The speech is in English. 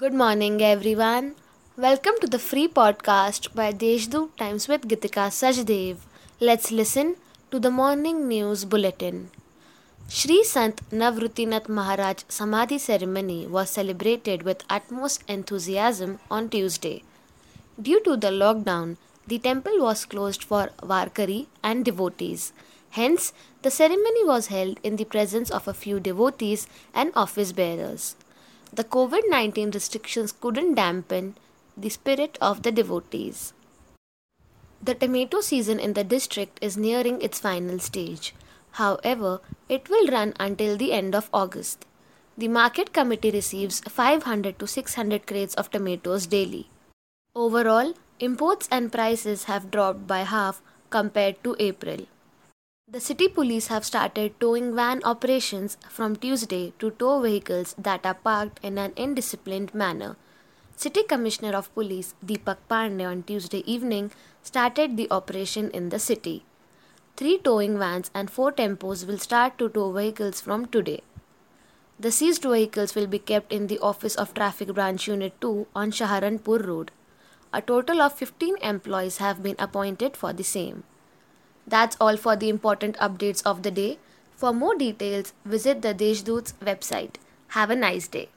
Good morning, everyone. Welcome to the free podcast by Deshdoot Times with Gitika Sajdev. Let's listen to the morning news bulletin. Sri Sant Nivruttinath Maharaj Samadhi ceremony was celebrated with utmost enthusiasm on Tuesday. Due to the lockdown, the temple was closed for Varkari and devotees. Hence, the ceremony was held in the presence of a few devotees and office bearers. The COVID 19 restrictions couldn't dampen the spirit of the devotees. The tomato season in the district is nearing its final stage. However, it will run until the end of August. The market committee receives 500 to 600 crates of tomatoes daily. Overall, imports and prices have dropped by half compared to April. The city police have started towing van operations from Tuesday to tow vehicles that are parked in an indisciplined manner. City Commissioner of Police Deepak Pandey on Tuesday evening started the operation in the city. Three towing vans and four tempos will start to tow vehicles from today. The seized vehicles will be kept in the office of Traffic Branch Unit 2 on Sharanpur Road. A total of 15 employees have been appointed for the same. That's all for the important updates of the day. For more details, visit the Deshdoot's website. Have a nice day.